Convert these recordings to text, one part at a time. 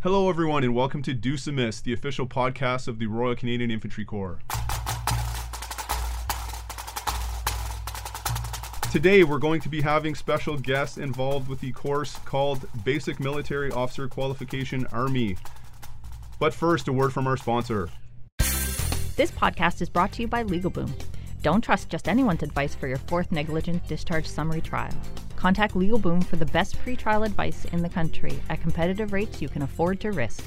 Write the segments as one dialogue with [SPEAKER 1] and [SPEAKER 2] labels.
[SPEAKER 1] Hello, everyone, and welcome to Deuce Miss, the official podcast of the Royal Canadian Infantry Corps. Today, we're going to be having special guests involved with the course called Basic Military Officer Qualification Army. But first, a word from our sponsor.
[SPEAKER 2] This podcast is brought to you by Legal Boom. Don't trust just anyone's advice for your fourth negligent discharge summary trial. Contact Legal Boom for the best pretrial advice in the country at competitive rates you can afford to risk.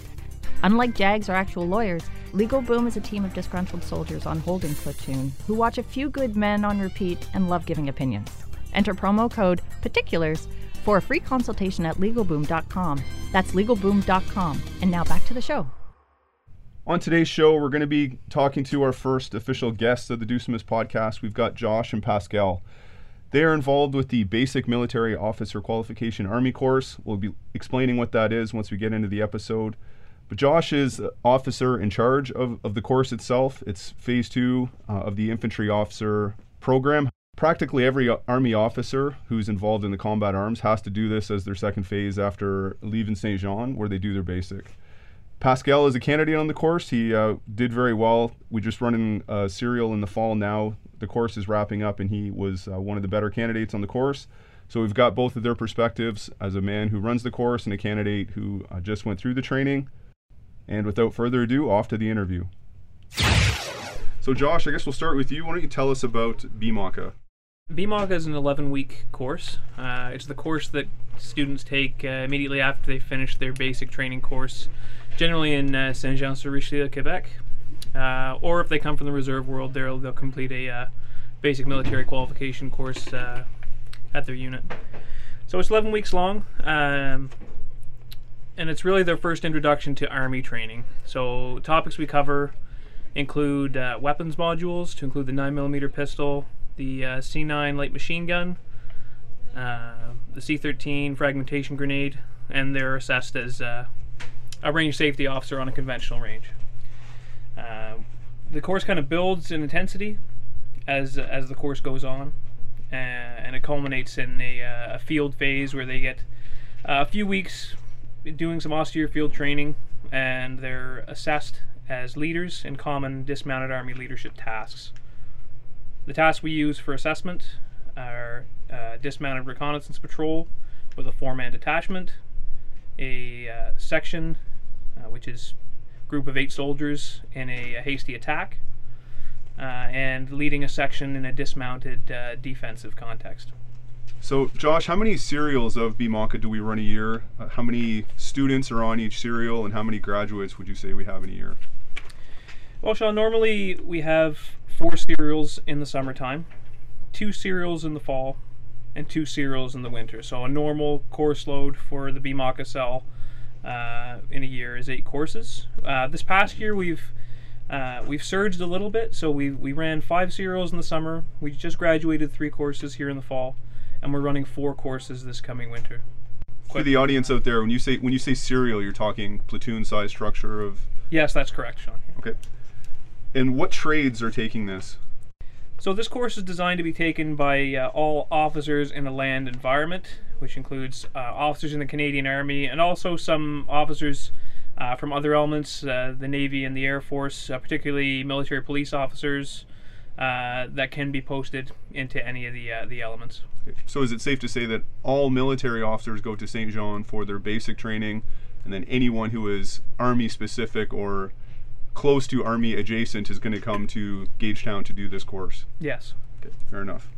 [SPEAKER 2] Unlike JAGs or actual lawyers, Legal Boom is a team of disgruntled soldiers on holding platoon who watch a few good men on repeat and love giving opinions. Enter promo code PARTICULARS for a free consultation at LegalBoom.com. That's LegalBoom.com. And now back to the show.
[SPEAKER 1] On today's show, we're going to be talking to our first official guests of the Miss podcast. We've got Josh and Pascal. They are involved with the Basic Military Officer Qualification Army course. We'll be explaining what that is once we get into the episode. But Josh is officer in charge of, of the course itself. It's phase two uh, of the infantry officer program. Practically every Army officer who's involved in the combat arms has to do this as their second phase after leaving St. Jean, where they do their basic. Pascal is a candidate on the course. He uh, did very well. We just running a serial in the fall now the course is wrapping up, and he was uh, one of the better candidates on the course. So we've got both of their perspectives as a man who runs the course and a candidate who uh, just went through the training. And without further ado, off to the interview. So, Josh, I guess we'll start with you. Why don't you tell us about BMOQ-A?
[SPEAKER 3] BMOQ-A is an 11 week course. Uh, it's the course that students take uh, immediately after they finish their basic training course, generally in uh, Saint Jean sur Richelieu, Quebec. Uh, or if they come from the reserve world, they'll they'll complete a uh, basic military qualification course uh, at their unit. So it's 11 weeks long, um, and it's really their first introduction to Army training. So topics we cover include uh, weapons modules, to include the 9mm pistol, the uh, C9 light machine gun, uh, the C13 fragmentation grenade, and they're assessed as a range safety officer on a conventional range. Uh, the course kind of builds in intensity as as the course goes on, uh, and it culminates in a, uh, a, field phase where they get a few weeks doing some austere field training, and they're assessed as leaders in common dismounted army leadership tasks. The tasks we use for assessment are uh, dismounted reconnaissance patrol with a four-man detachment, a uh, section, uh, which is group of eight soldiers in a, a hasty attack, uh, and leading a section in a dismounted uh, defensive context.
[SPEAKER 1] So, Josh, how many serials of BMOQ-A do we run a year? Uh, how many students are on each serial, and how many graduates would you say we have in a year?
[SPEAKER 3] Well, Sean, normally we have four serials in the summertime, two serials in the fall, and two serials in the winter. So, a normal course load for the BMOQ-A cell uh, in a year is eight courses. Uh, this past year we've uh, we've surged a little bit, so we we ran five serials in the summer. We just graduated three courses here in the fall, and we're running four courses this coming winter.
[SPEAKER 1] For the audience out there, when you say when you say serial, you're talking platoon size structure of.
[SPEAKER 3] Yes, that's correct, Sean.
[SPEAKER 1] Okay. And what trades are taking this?
[SPEAKER 3] So this course is designed to be taken by uh, all officers in a land environment, which includes uh, officers in the Canadian Army and also some officers uh, from other elements, uh, the Navy and the Air Force, uh, particularly military police officers, uh, that can be posted into any of the the elements.
[SPEAKER 1] So is it safe to say that all military officers go to Saint Jean for their basic training, and then anyone who is Army specific or close to Army adjacent is going to come to Gagetown to do this course.
[SPEAKER 3] Yes.
[SPEAKER 1] Okay, fair enough.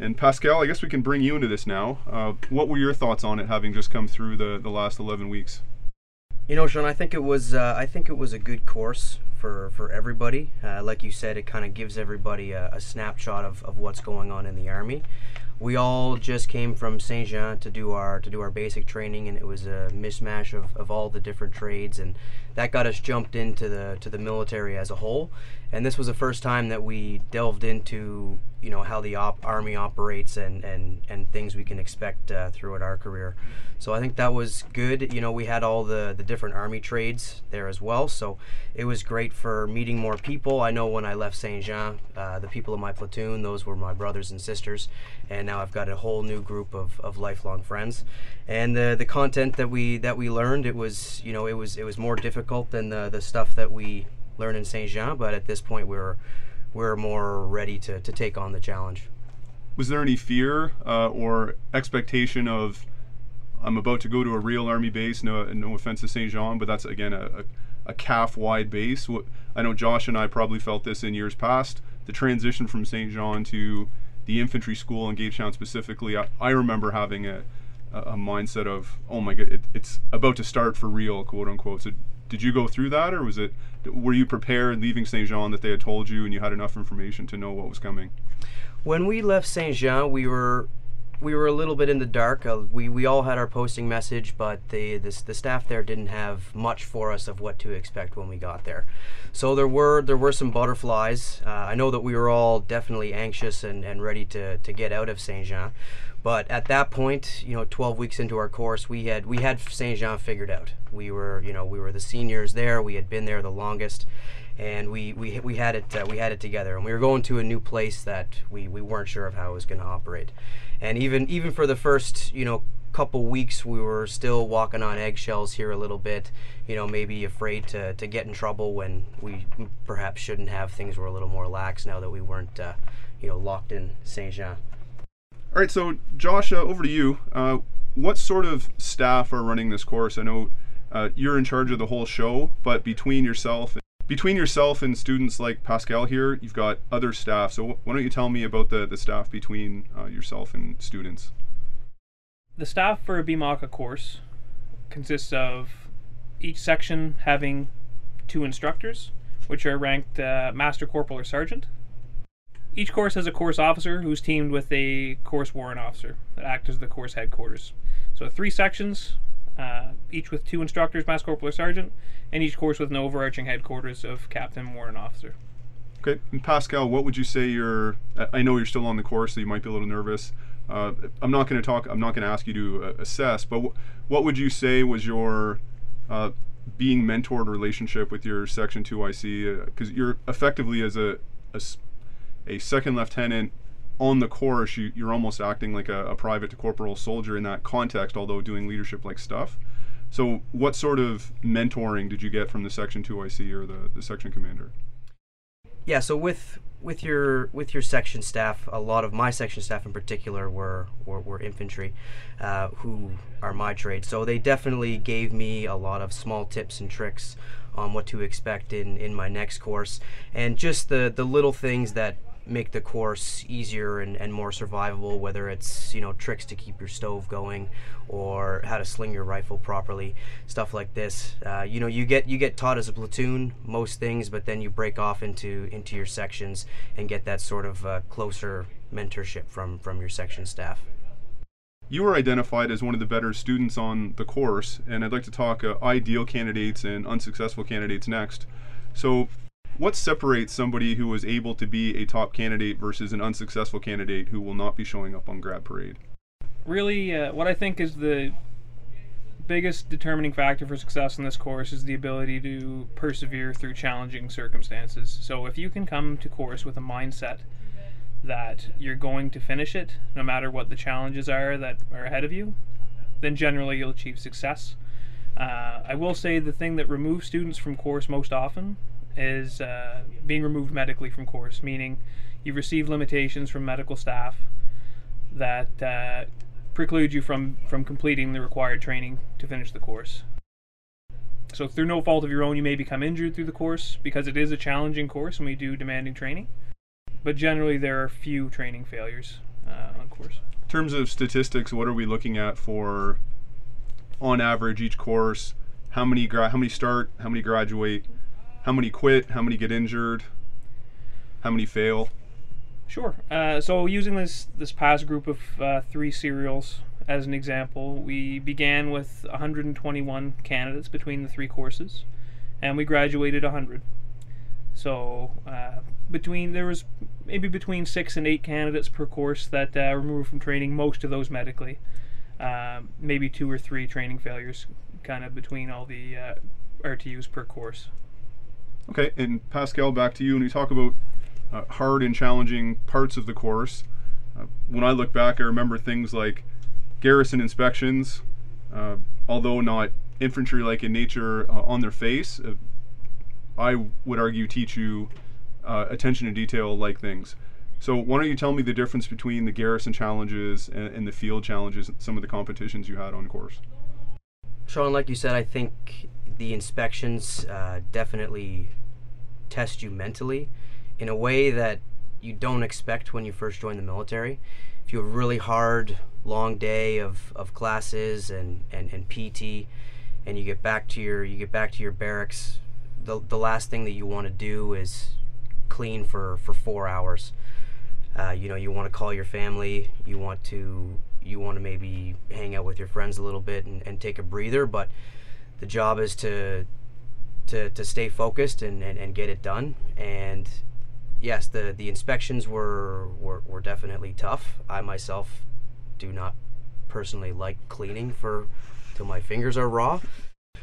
[SPEAKER 1] And Pascal, I guess we can bring you into this now. Uh, what were your thoughts on it, having just come through the, the last 11 weeks?
[SPEAKER 4] You know, Sean, I think it was uh, I think it was a good course for for everybody. Uh, like you said, it kind of gives everybody a, a, snapshot of, of what's going on in the army we all just came from Saint Jean to do our to do our basic training, and it was a mishmash of, of all the different trades, and that got us jumped into the to the military as a whole. And this was the first time that we delved into you know how the op- army operates and and and things we can expect uh, throughout our career. So I think that was good. You know, we had all the the different army trades there as well, so it was great for meeting more people. I know when I left Saint Jean, uh, the people in my platoon, those were my brothers and sisters, and now I've got a whole new group of, of lifelong friends. And the the content that we that we learned, it was you know it was it was more difficult than the the stuff that we learn in Saint Jean, but at this point we're we're more ready to, to take on the challenge.
[SPEAKER 1] Was there any fear uh, or expectation of I'm about to go to a real army base? No, no offense to Saint Jean, but that's again a, a, a CAF wide base. I know Josh and I probably felt this in years past. The transition from Saint Jean to the infantry school in Gagetown specifically, I, I remember having a, a, mindset of, oh my god, it, it's about to start for real, quote unquote. So did you go through that, or was it were you prepared leaving Saint Jean that they had told you and you had enough information to know what was coming?
[SPEAKER 4] When we left Saint Jean, we were we were a little bit in the dark. Uh, we we all had our posting message, but the, the the staff there didn't have much for us of what to expect when we got there. So there were there were some butterflies. Uh, I know that we were all definitely anxious and, and ready to, to get out of Saint Jean. But at that point, you know, 12 weeks into our course, we had we had Saint Jean figured out. We were, you know, we were the seniors there. We had been there the longest, and we we, we had it uh, we had it together. And we were going to a new place that we, we weren't sure of how it was going to operate. And even even for the first, you know, couple weeks, we were still walking on eggshells here a little bit. You know, maybe afraid to to get in trouble when we perhaps shouldn't have. Things were a little more lax now that we weren't, uh, you know, locked in Saint Jean.
[SPEAKER 1] All right, so Josh, uh, over to you. Uh, what sort of staff are running this course? I know uh, you're in charge of the whole show, but between yourself, between yourself and students like Pascal here, you've got other staff. So why don't you tell me about the, the staff between uh, yourself and students?
[SPEAKER 3] The staff for a BMOQ-A course consists of each section having two instructors, which are ranked uh, Master Corporal or Sergeant, each course has a course officer who's teamed with a course warrant officer that acts as the course headquarters. So three sections, uh, each with two instructors, master corporal or sergeant, and each course with an overarching headquarters of captain warrant officer.
[SPEAKER 1] Okay, and Pascal, what would you say your? I know you're still on the course, so you might be a little nervous. Uh, I'm not going to talk. I'm not going to ask you to uh, assess, but w- what would you say was your uh, being mentored relationship with your Section Two IC? Because uh, you're effectively as a, a a second lieutenant on the course, you, you're almost acting like a, a private to corporal soldier in that context, although doing leadership like stuff. So, what sort of mentoring did you get from the Section 2 IC or the, the section commander?
[SPEAKER 4] Yeah, so with with your with your section staff, a lot of my section staff in particular were were, were infantry, uh, who are my trade. So they definitely gave me a lot of small tips and tricks on what to expect in in my next course, and just the the little things that make the course easier and, and more survivable whether it's you know tricks to keep your stove going or how to sling your rifle properly stuff like this. Uh, you know you get you get taught as a platoon most things but then you break off into into your sections and get that sort of uh, closer mentorship from from your section staff.
[SPEAKER 1] You were identified as one of the better students on the course and i'd like to talk uh, ideal candidates and unsuccessful candidates next. So what separates somebody who was able to be a top candidate versus an unsuccessful candidate who will not be showing up on grad parade?
[SPEAKER 3] Really, uh, what I think is the biggest determining factor for success in this course is the ability to persevere through challenging circumstances. So if you can come to course with a mindset that you're going to finish it no matter what the challenges are that are ahead of you, then generally you'll achieve success. Uh, I will say the thing that removes students from course most often is uh, being removed medically from course, meaning you receive limitations from medical staff that uh, preclude you from, from completing the required training to finish the course. So, through no fault of your own, you may become injured through the course because it is a challenging course and we do demanding training. But generally, there are few training failures uh, on course.
[SPEAKER 1] In terms of statistics, what are we looking at for, on average, each course? How many gra- how many start? How many graduate? How many quit, how many get injured, how many fail.
[SPEAKER 3] Sure. Uh, so using this this past group of uh, three serials as an example, we began with 121 candidates between the three courses, and we graduated 100. So uh, between there was maybe between six and eight candidates per course that uh, removed from training. Most of those medically. Um, maybe two or three training failures, kind of between all the uh, RTUs per course.
[SPEAKER 1] Okay, and Pascal, back to you. When you talk about uh, hard and challenging parts of the course, uh, when I look back, I remember things like garrison inspections, uh, although not infantry-like in nature uh, on their face. Uh, I would argue teach you uh, attention to detail like things. So why don't you tell me the difference between the garrison challenges and, and the field challenges, some of the competitions you had on course?
[SPEAKER 4] Sean, like you said, I think the inspections uh, definitely test you mentally in a way that you don't expect when you first join the military. If you have a really hard, long day of, of classes and, and, and PT, and you get back to your you get back to your barracks, the, the last thing that you want to do is clean for, for four hours. Uh, you know, you want to call your family, you want to you want to maybe hang out with your friends a little bit and, and take a breather, but the job is to to, to stay focused and, and, and get it done. And yes, the, the inspections were, were, were definitely tough. I myself do not personally like cleaning for till my fingers are raw.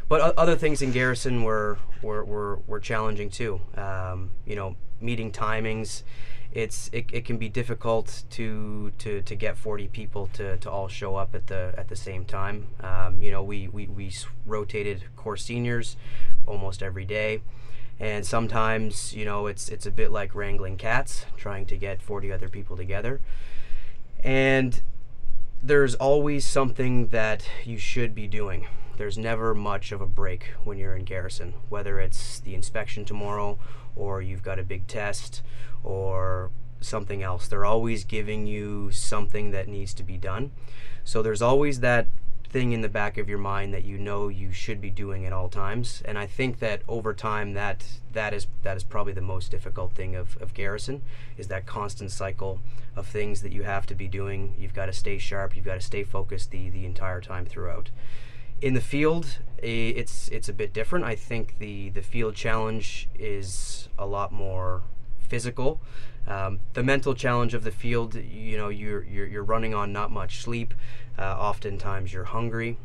[SPEAKER 4] But other things in Garrison were were, were, were challenging too. Um, you know, meeting timings. It's it, it can be difficult to, to, to get 40 people to, to all show up at the at the same time. Um, you know, we, we, we rotated core seniors almost every day. And sometimes, you know, it's it's a bit like wrangling cats, trying to get 40 other people together. And there's always something that you should be doing. There's never much of a break when you're in garrison, whether it's the inspection tomorrow or you've got a big test or something else. They're always giving you something that needs to be done. So there's always that thing in the back of your mind that you know you should be doing at all times. And I think that over time that that is that is probably the most difficult thing of, of garrison is that constant cycle of things that you have to be doing. You've got to stay sharp, you've got to stay focused the, the entire time throughout. In the field, it's it's a bit different. I think the the field challenge is a lot more physical. Um, the mental challenge of the field, you know, you're you're, you're running on not much sleep. Uh, oftentimes, you're hungry,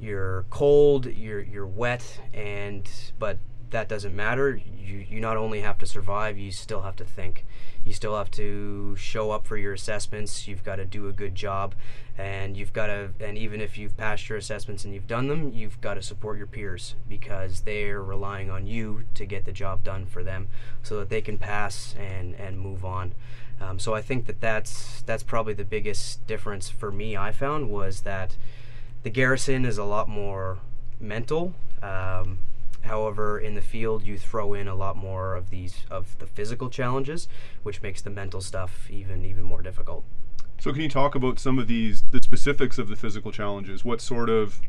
[SPEAKER 4] you're cold, you're you're wet, and but that doesn't matter. You you not only have to survive, you still have to think. You still have to show up for your assessments. You've got to do a good job, and you've got to. And even if you've passed your assessments and you've done them, you've got to support your peers because they're relying on you to get the job done for them, so that they can pass and and move on. Um, so I think that that's that's probably the biggest difference for me. I found was that the garrison is a lot more mental. Um, however, in the field, you throw in a lot more of these of the physical challenges, which makes the mental stuff even even more difficult.
[SPEAKER 1] So can you talk about some of these, the specifics of the physical challenges? What sort of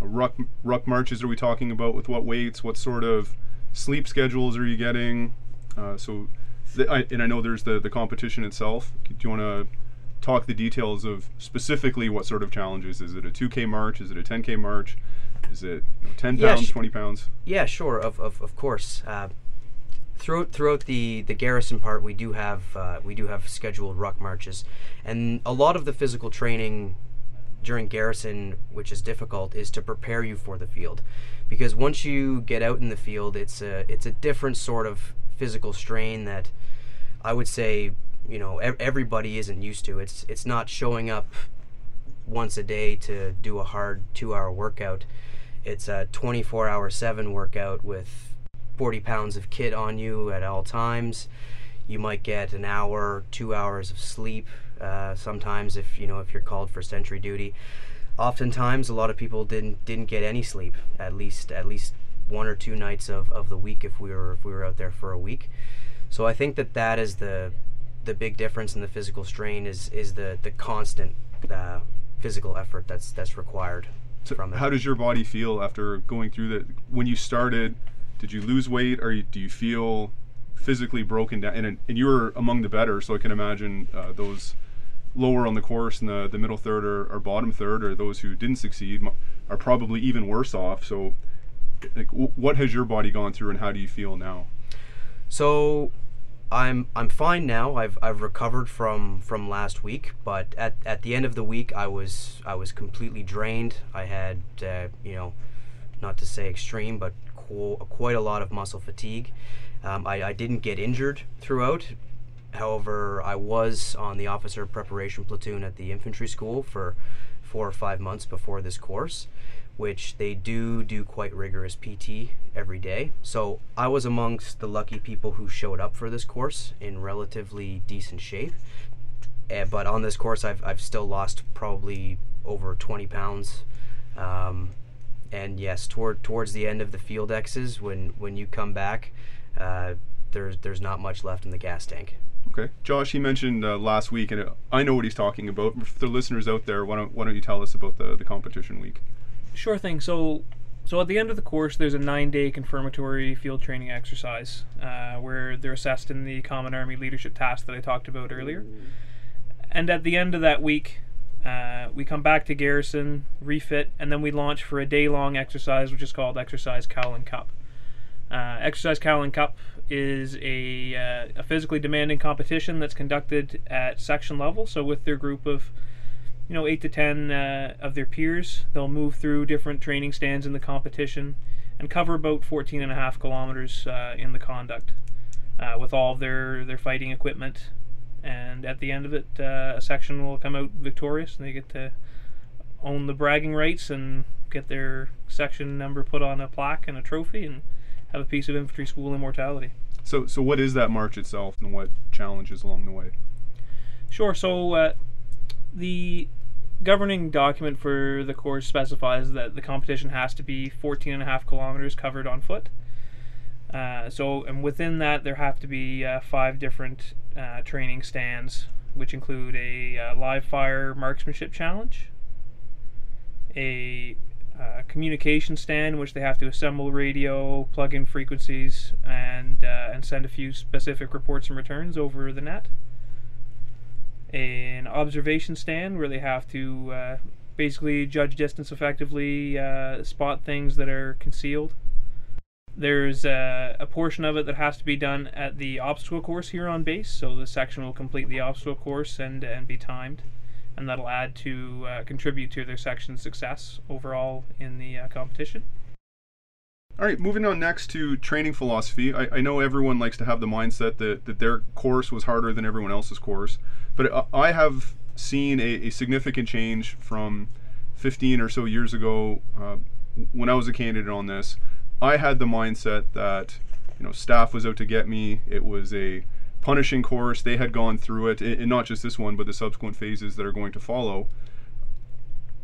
[SPEAKER 1] ruck ruck marches are we talking about? With what weights? What sort of sleep schedules are you getting? Uh, so, th- I, and I know there's the the competition itself. Do you want to talk the details of specifically what sort of challenges? Is it a 2K march? Is it a 10K march? Is it you know, 10
[SPEAKER 4] Yeah,
[SPEAKER 1] pounds,
[SPEAKER 4] sh-
[SPEAKER 1] 20 pounds?
[SPEAKER 4] Yeah, sure, of, of, of course. Uh, throughout throughout the, the garrison part, we do have uh, we do have scheduled ruck marches, and a lot of the physical training during garrison, which is difficult, is to prepare you for the field, because once you get out in the field, it's a it's a different sort of physical strain that I would say you know ev- everybody isn't used to. It's it's not showing up once a day to do a hard two hour workout. It's a 24 hour 7 workout with 40 pounds of kit on you at all times. You might get an hour, two hours of sleep. Uh, sometimes, if you know if you're called for sentry duty, oftentimes a lot of people didn't didn't get any sleep. At least at least one or two nights of, of the week if we were if we were out there for a week. So I think that that is the the big difference in the physical strain is is the the constant uh, physical effort that's that's required
[SPEAKER 1] So
[SPEAKER 4] from it.
[SPEAKER 1] how does your body feel after going through that? When you started, did you lose weight, or do you feel physically broken down? And, and you were among the better, so I can imagine uh, those lower on the course and the, the middle third or, or bottom third, or those who didn't succeed, are probably even worse off. So, like, w- what has your body gone through, and how do you feel now?
[SPEAKER 4] So, I'm I'm fine now. I've I've recovered from from last week, but at, at the end of the week, I was I was completely drained. I had uh, you know, not to say extreme, but qu- quite a lot of muscle fatigue. Um, I, I didn't get injured throughout. However, I was on the officer preparation platoon at the infantry school for four or five months before this course, which they do do quite rigorous PT every day. So I was amongst the lucky people who showed up for this course in relatively decent shape. Uh, but on this course, I've, I've still lost probably over 20 pounds. Um, and yes, toward towards the end of the field X's, when when you come back, uh, there's there's not much left in the gas tank.
[SPEAKER 1] Okay, Josh, he mentioned uh, last week, and I know what he's talking about. For the listeners out there, why don't why don't you tell us about the the competition week?
[SPEAKER 3] Sure thing. So, so at the end of the course, there's a nine-day confirmatory field training exercise uh, where they're assessed in the Common Army leadership task that I talked about earlier. And at the end of that week, uh, we come back to garrison, refit, and then we launch for a day-long exercise, which is called Exercise Cowlin Cup. Uh, exercise Cowlin Cup is a, uh, a physically demanding competition that's conducted at section level. So with their group of you know, eight to ten uh, of their peers. They'll move through different training stands in the competition and cover about 14 and a half kilometers uh, in the conduct uh, with all of their, their fighting equipment. And at the end of it, uh, a section will come out victorious and they get to own the bragging rights and get their section number put on a plaque and a trophy and have a piece of infantry school immortality.
[SPEAKER 1] So, so what is that march itself and what challenges along the way?
[SPEAKER 3] Sure. So, uh, the governing document for the course specifies that the competition has to be 14 and a half kilometers covered on foot. Uh, so, and within that, there have to be uh, five different uh, training stands, which include a uh, live fire marksmanship challenge, a uh, communication stand, which they have to assemble radio, plug in frequencies, and uh, and send a few specific reports and returns over the net an observation stand where they have to uh, basically judge distance effectively, uh, spot things that are concealed. There's uh, a portion of it that has to be done at the obstacle course here on base, so the section will complete the obstacle course and, and be timed, and that'll add to uh, contribute to their section's success overall in the uh, competition.
[SPEAKER 1] All right, moving on next to training philosophy. I, I, know everyone likes to have the mindset that, that their course was harder than everyone else's course, but I have seen a, a significant change from 15 or so years ago uh, when I was a candidate on this. I had the mindset that you know staff was out to get me. It was a punishing course. They had gone through it, and not just this one, but the subsequent phases that are going to follow.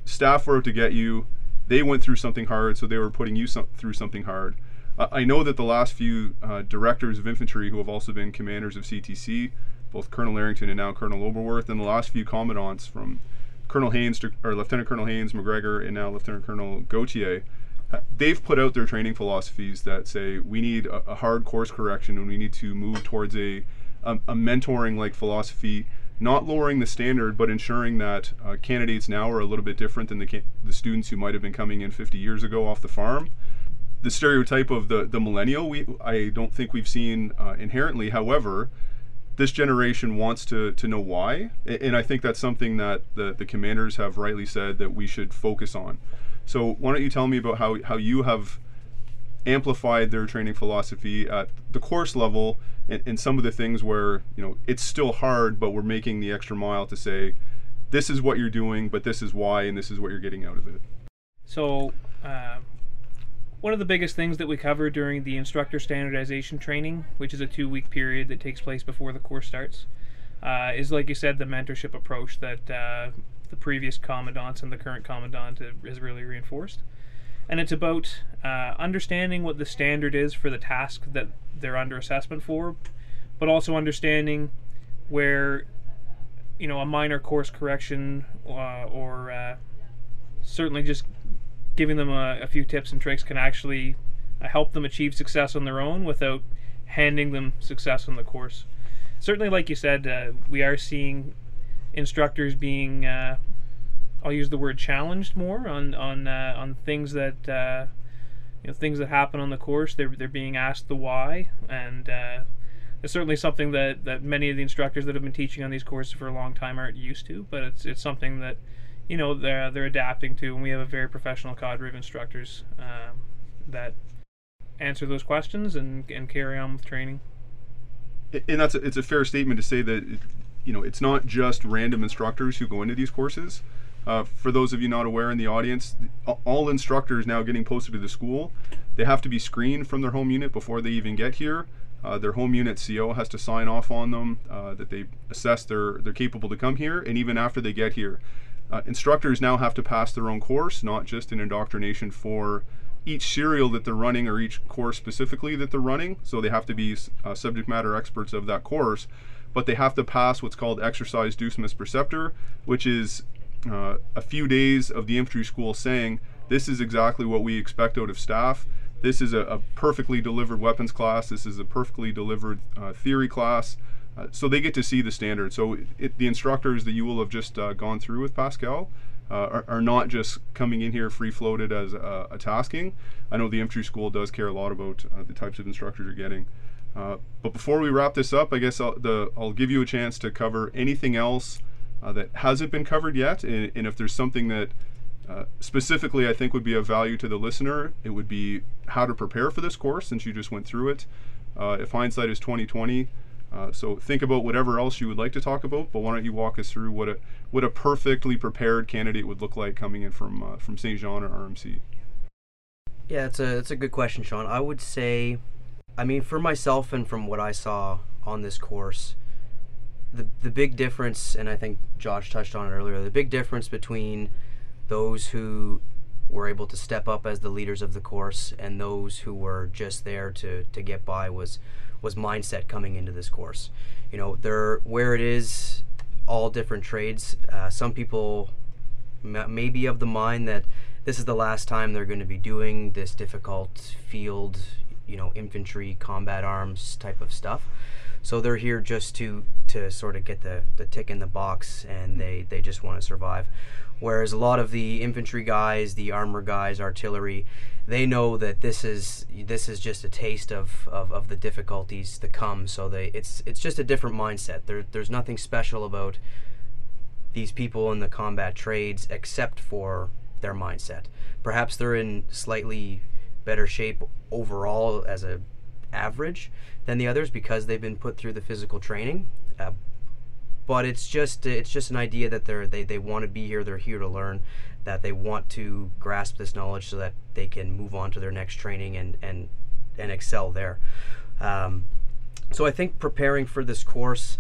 [SPEAKER 1] Staff were out to get you they went through something hard, so they were putting you some, through something hard. Uh, I know that the last few uh, directors of infantry who have also been commanders of CTC, both Colonel Arrington and now Colonel Oberworth, and the last few commandants from Colonel Haynes to, or Lieutenant Colonel Haynes, McGregor, and now Lieutenant Colonel Gauthier, uh, they've put out their training philosophies that say we need a, a hard course correction and we need to move towards a, a, a mentoring like philosophy not lowering the standard, but ensuring that uh, candidates now are a little bit different than the, the students who might have been coming in 50 years ago off the farm. The stereotype of the, the millennial, we, I don't think we've seen uh, inherently. However, this generation wants to, to know why, and I think that's something that the, the commanders have rightly said that we should focus on. So, why don't you tell me about how, how you have amplified their training philosophy at the course level and, and, some of the things where you know it's still hard but we're making the extra mile to say this is what you're doing but this is why and this is what you're getting out of it.
[SPEAKER 3] So uh, one of the biggest things that we cover during the instructor standardization training which is a two week period that takes place before the course starts uh, is like you said the mentorship approach that uh, the previous commandants and the current commandant has really reinforced and it's about uh, understanding what the standard is for the task that they're under assessment for, but also understanding where you know a minor course correction uh, or uh, certainly just giving them a, a, few tips and tricks can actually uh, help them achieve success on their own without handing them success on the course. Certainly, like you said, uh, we are seeing instructors being uh, I'll use the word challenged more on on uh, on things that uh, you know things that happen on the course. They're they're being asked the why, and uh, it's certainly something that, that many of the instructors that have been teaching on these courses for a long time aren't used to, but it's it's something that you know they're they're adapting to, and we have a very professional cadre of instructors um, that answer those questions and and carry on with training.
[SPEAKER 1] and that's a, it's a fair statement to say that you know it's not just random instructors who go into these courses. Uh, for those of you not aware in the audience, all instructors now getting posted to the school, they have to be screened from their home unit before they even get here. Uh, their home unit CO has to sign off on them uh, that they assess they're they're capable to come here, and even after they get here, uh, instructors now have to pass their own course, not just an indoctrination for each serial that they're running or each course specifically that they're running. So they have to be uh, subject matter experts of that course, but they have to pass what's called exercise Deusmas Preceptor, which is uh, a few days of the infantry school saying this is exactly what we expect out of staff. This is a, a perfectly delivered weapons class. This is a perfectly delivered uh, theory class. Uh, so they get to see the standard. So it, the instructors that you will have just uh, gone through with Pascal uh, are, are, not just coming in here free floated as a, a, tasking. I know the infantry school does care a lot about uh, the types of instructors you're getting. Uh, but before we wrap this up, I guess I'll, the, I'll give you a chance to cover anything else uh, that hasn't been covered yet. And, and if there's something that uh, specifically I think would be of value to the listener, it would be how to prepare for this course since you just went through it. Uh, if hindsight is 2020, uh, so think about whatever else you would like to talk about, but why don't you walk us through what a what a perfectly prepared candidate would look like coming in from uh, from Saint Jean or RMC?
[SPEAKER 4] Yeah, it's a it's a good question, Sean. I would say, I mean, for myself and from what I saw on this course, the the big difference, and I think Josh touched on it earlier, the big difference between those who were able to step up as the leaders of the course and those who were just there to to get by was was mindset coming into this course. You know, there where it is all different trades. Uh, some people m- may be of the mind that this is the last time they're going to be doing this difficult field, you know, infantry, combat arms type of stuff. So they're here just to to sort of get the, the tick in the box and they, they just want to survive. Whereas a lot of the infantry guys, the armor guys, artillery, they know that this is this is just a taste of, of, of the difficulties to come. So they it's it's just a different mindset. There there's nothing special about these people in the combat trades except for their mindset. Perhaps they're in slightly better shape overall as a average than the others because they've been put through the physical training. Uh, but it's just it's just an idea that they're they, they want to be here they're here to learn that they want to grasp this knowledge so that they can move on to their next training and and and excel there. Um, so I think preparing for this course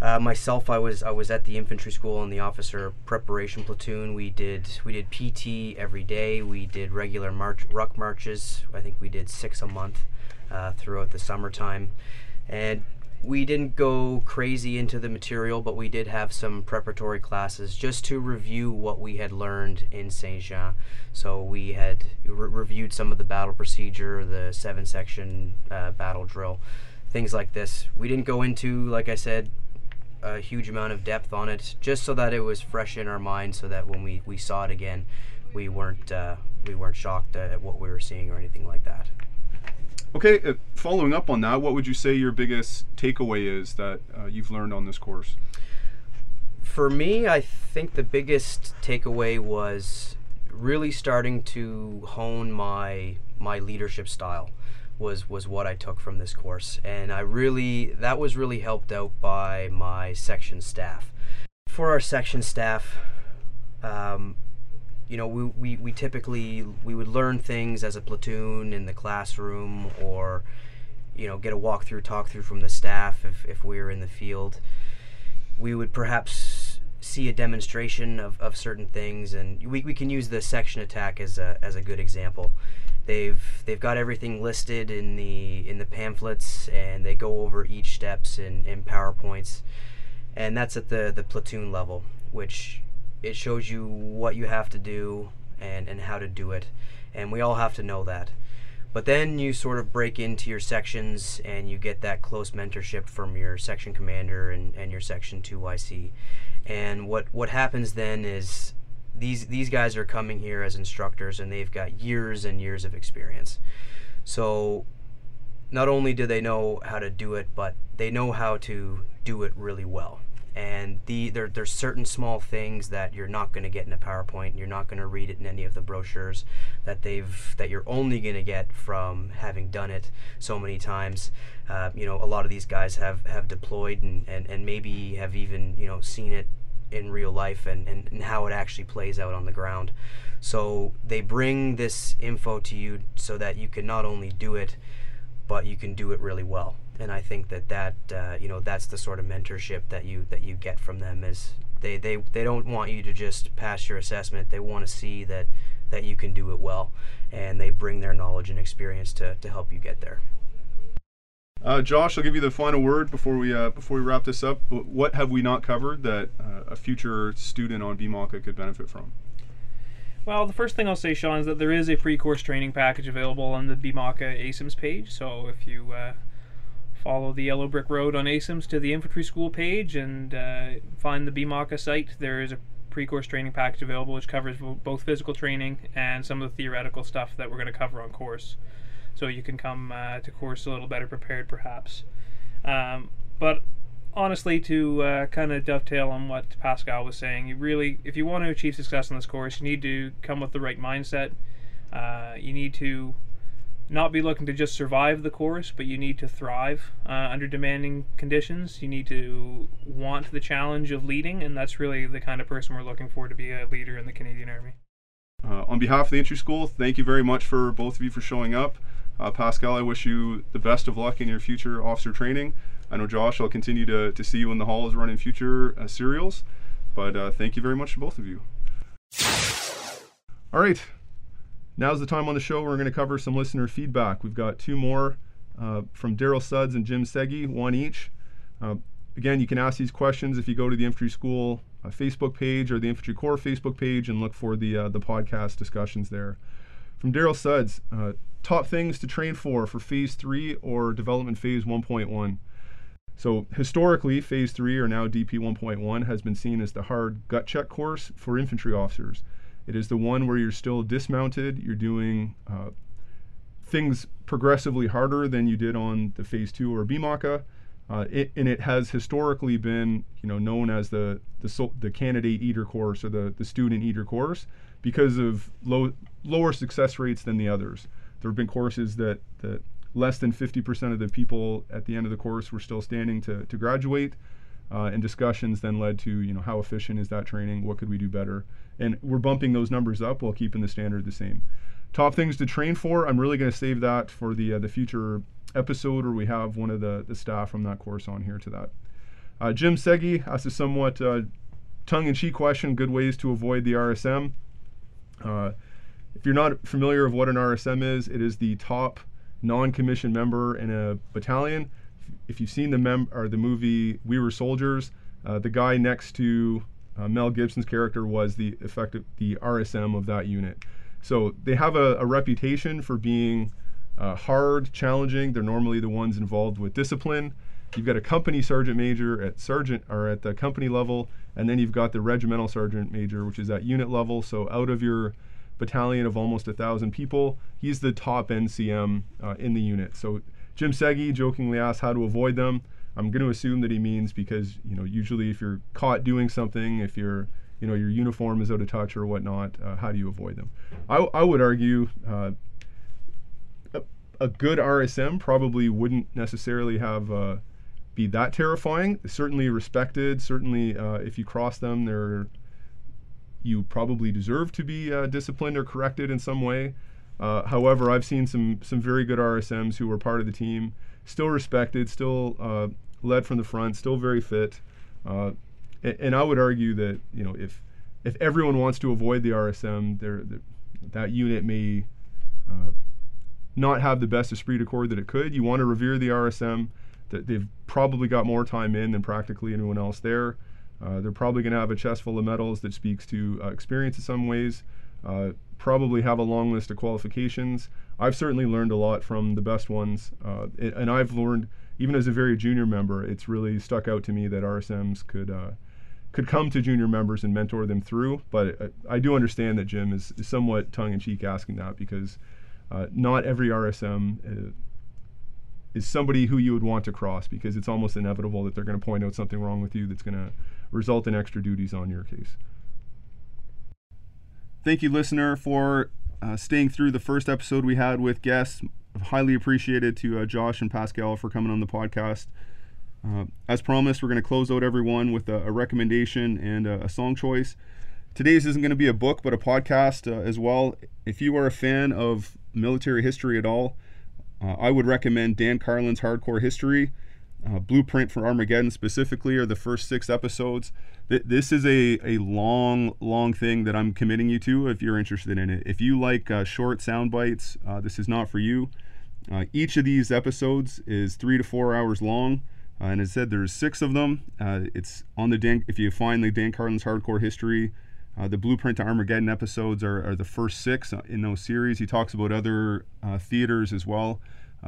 [SPEAKER 4] uh, myself I was I was at the infantry school in the officer preparation platoon. We did we did PT every day. We did regular march ruck marches. I think we did six a month uh, throughout the summertime. And we didn't go crazy into the material, but we did have some preparatory classes just to review what we had learned in Saint Jean. So we had re- reviewed some of the battle procedure, the seven section uh, battle drill, things like this. We didn't go into, like I said, a huge amount of depth on it, just so that it was fresh in our mind, so that when we, we saw it again, we weren't uh, we weren't shocked at what we were seeing or anything like that.
[SPEAKER 1] Okay, uh, following up on that, what would you say your biggest takeaway is that uh, you've learned on this course?
[SPEAKER 4] For me, I think the biggest takeaway was really starting to hone my my leadership style was was what I took from this course, and I really that was really helped out by my section staff. For our section staff, um, you know, we, we, we typically we would learn things as a platoon in the classroom or you know get a walkthrough talk through from the staff if, if we were in the field. We would perhaps see a demonstration of, of certain things and we, we can use the section attack as a, as a good example. They've they've got everything listed in the in the pamphlets and they go over each steps in, in powerpoints. And that's at the the platoon level which it shows you what you have to do and, and how to do it. And we all have to know that. But then you sort of break into your sections and you get that close mentorship from your section commander and, and your section 2IC. And what, what happens then is these these guys are coming here as instructors and they've got years and years of experience. So not only do they know how to do it, but they know how to do it really well. And the there, there's certain small things that you're not going to get in a PowerPoint. You're not going to read it in any of the brochures that they've that you're only going to get from having done it so many times. Uh, you know, a lot of these guys have have deployed and, and, and maybe have even you know seen it in real life and, and, and how it actually plays out on the ground. So they bring this info to you so that you can not only do it, but you can do it really well and I think that that uh, you know that's the sort of mentorship that you that you get from them is they, they they don't want you to just pass your assessment they want to see that that you can do it well and they bring their knowledge and experience to, to help you get there
[SPEAKER 1] uh, Josh, I'll give you the final word before we uh, before we wrap this up. What have we not covered that uh, a future student on BMOQ-A could benefit from?
[SPEAKER 3] Well, the first thing I'll say, Sean, is that there is a pre-course training package available on the BMOQ-A ASIMS page. So if you uh, follow the yellow brick road on ASIMS to the infantry school page and uh, find the BMOQ-A site. There is a pre-course training package available which covers both physical training and some of the theoretical stuff that we're going to cover on course. So you can come uh, to course a little better prepared, perhaps. Um, but honestly, to uh, kind of dovetail on what Pascal was saying, you really, if you want to achieve success on this course, you need to come with the right mindset. Uh, you need to not be looking to just survive the course, but you need to thrive uh, under demanding conditions. You need to want the challenge of leading, and that's really the kind of person we're looking for to be a leader in the Canadian Army.
[SPEAKER 1] Uh, on behalf of the entry school, thank you very much for both of you for showing up. Uh, Pascal, I wish you the best of luck in your future officer training. I know Josh, I'll continue to, to see you in the halls running future uh, serials, but uh, thank you very much to both of you. All right, Now's the time on the show we're going to cover some listener feedback. We've got two more uh, from Daryl Suds and Jim Segi, one each. Uh, again, you can ask these questions if you go to the Infantry School uh, Facebook page or the Infantry Corps Facebook page and look for the uh, the podcast discussions there. From Daryl Suds, uh, top things to train for for Phase Three or Development Phase 1.1. So historically, Phase 3 or now DP 1.1 has been seen as the hard gut check course for infantry officers. It is the one where you're still dismounted. You're doing uh, things progressively harder than you did on the Phase Two or BMOQ-A. Uh, it, and it has historically been, you know, known as the the, the candidate eater course or the, the student eater course because of low lower success rates than the others. There have been courses that that less than 50% of the people at the end of the course were still standing to, to graduate. Uh, and discussions then led to, you know, how efficient is that training? What could we do better? And we're bumping those numbers up while keeping the standard the same. Top things to train for. I'm really going to save that for the uh, the future episode where we have one of the, the staff from that course on here to that. Uh, Jim Segi asked a somewhat uh, tongue-in-cheek question: Good ways to avoid the RSM. Uh, if you're not familiar with what an RSM is, it is the top non-commissioned member in a battalion. If you've seen the mem or the movie We Were Soldiers, uh, the guy next to uh, Mel Gibson's character was the effective the RSM of that unit. So they have a, a reputation for being uh, hard, challenging. They're normally the ones involved with discipline. You've got a company sergeant major at sergeant or at the company level, and then you've got the regimental sergeant major, which is at unit level. So out of your battalion of almost a thousand people, he's the top NCM uh, in the unit. So Jim Segi jokingly asked how to avoid them. I'm going to assume that he means because you know usually if you're caught doing something, if you're you know your uniform is out of touch or whatnot, uh, how do you avoid them? I, I would argue uh, a, a, good RSM probably wouldn't necessarily have uh, be that terrifying. Certainly respected. Certainly uh, if you cross them, they're you probably deserve to be uh, disciplined or corrected in some way. Uh, however, I've seen some some very good RSMs who were part of the team, still respected, still uh, led from the front, still very fit. Uh, and, and, I would argue that you know if if everyone wants to avoid the RSM, the, that unit may uh, not have the best esprit de corps that it could. You want to revere the RSM. That they've probably got more time in than practically anyone else there. Uh, they're probably going to have a chest full of medals that speaks to uh, experience in some ways. Uh, probably have a long list of qualifications. I've certainly learned a lot from the best ones, uh, and I've learned even as a very junior member, it's really stuck out to me that RSMs could uh, could come to junior members and mentor them through. But uh, I do understand that Jim is, is somewhat tongue in cheek asking that because uh, not every RSM uh, is somebody who you would want to cross because it's almost inevitable that they're going to point out something wrong with you that's going to result in extra duties on your case. Thank you, listener, for uh, staying through the first episode we had with guests. Highly appreciated to uh, Josh and Pascal for coming on the podcast. Uh, as promised, we're going to close out everyone with a, a recommendation and a, a, song choice. Today's isn't going to be a book, but a podcast uh, as well. If you are a fan of military history at all, uh, I would recommend Dan Carlin's Hardcore History. Uh, Blueprint for Armageddon specifically are the first six episodes. Th- this is a, a long, long thing that I'm committing you to if you're interested in it. If you like uh, short sound bites, this is not for you. Uh, each of these episodes is three to four hours long. Uh, and as I said, there's six of them. Uh, it's on the Dan, if you find the Dan Carlin's Hardcore History, the Blueprint to Armageddon episodes are, are, the first six in those series. He talks about other theaters as well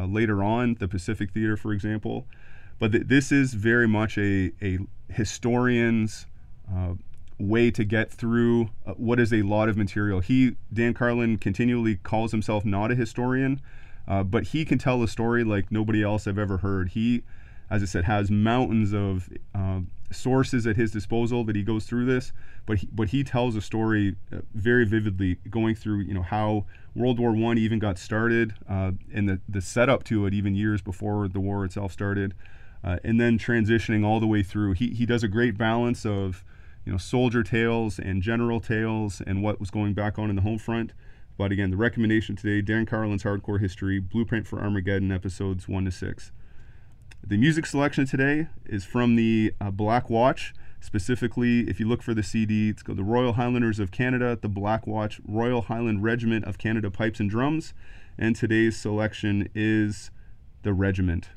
[SPEAKER 1] later on, the Pacific Theater, for example. But th- this is very much a, a historian's uh, way to get through uh, what is a lot of material. He, Dan Carlin, continually calls himself not a historian, uh, but he can tell a story like nobody else I've ever heard. He, as I said, has mountains of uh, sources at his disposal that he goes through this, but he, but he tells a story uh, very vividly, going through you know how World War One even got started, uh, and the the setup to it even years before the war itself started uh, and then transitioning all the way through. He, he does a great balance of you know soldier tales and general tales and what was going back on in the home front. But again, the recommendation today: Dan Carlin's Hardcore History, Blueprint for Armageddon, episodes one to six. The music selection today is from the uh, Black Watch. Specifically, if you look for the CD, it's called the Royal Highlanders of Canada, the Black Watch, Royal Highland Regiment of Canada Pipes and Drums. And today's selection is the Regiment.